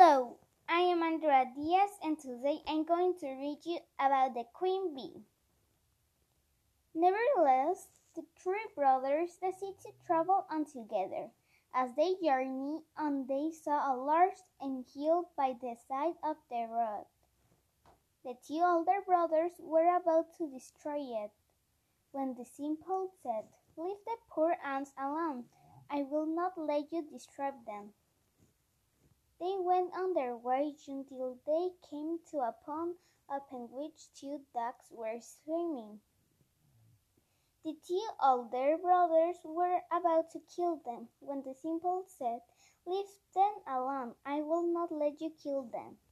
Hello, I am Andrea Diaz and today I'm going to read you about the queen bee. Nevertheless, the three brothers decided to travel on together. As they journeyed on, they saw a large and hill by the side of the road. The two older brothers were about to destroy it, when the simple said, Leave the poor ants alone. I will not let you disturb them. They went on their way until they came to a pond upon which two ducks were swimming. The two older brothers were about to kill them when the simple said, Leave them alone, I will not let you kill them.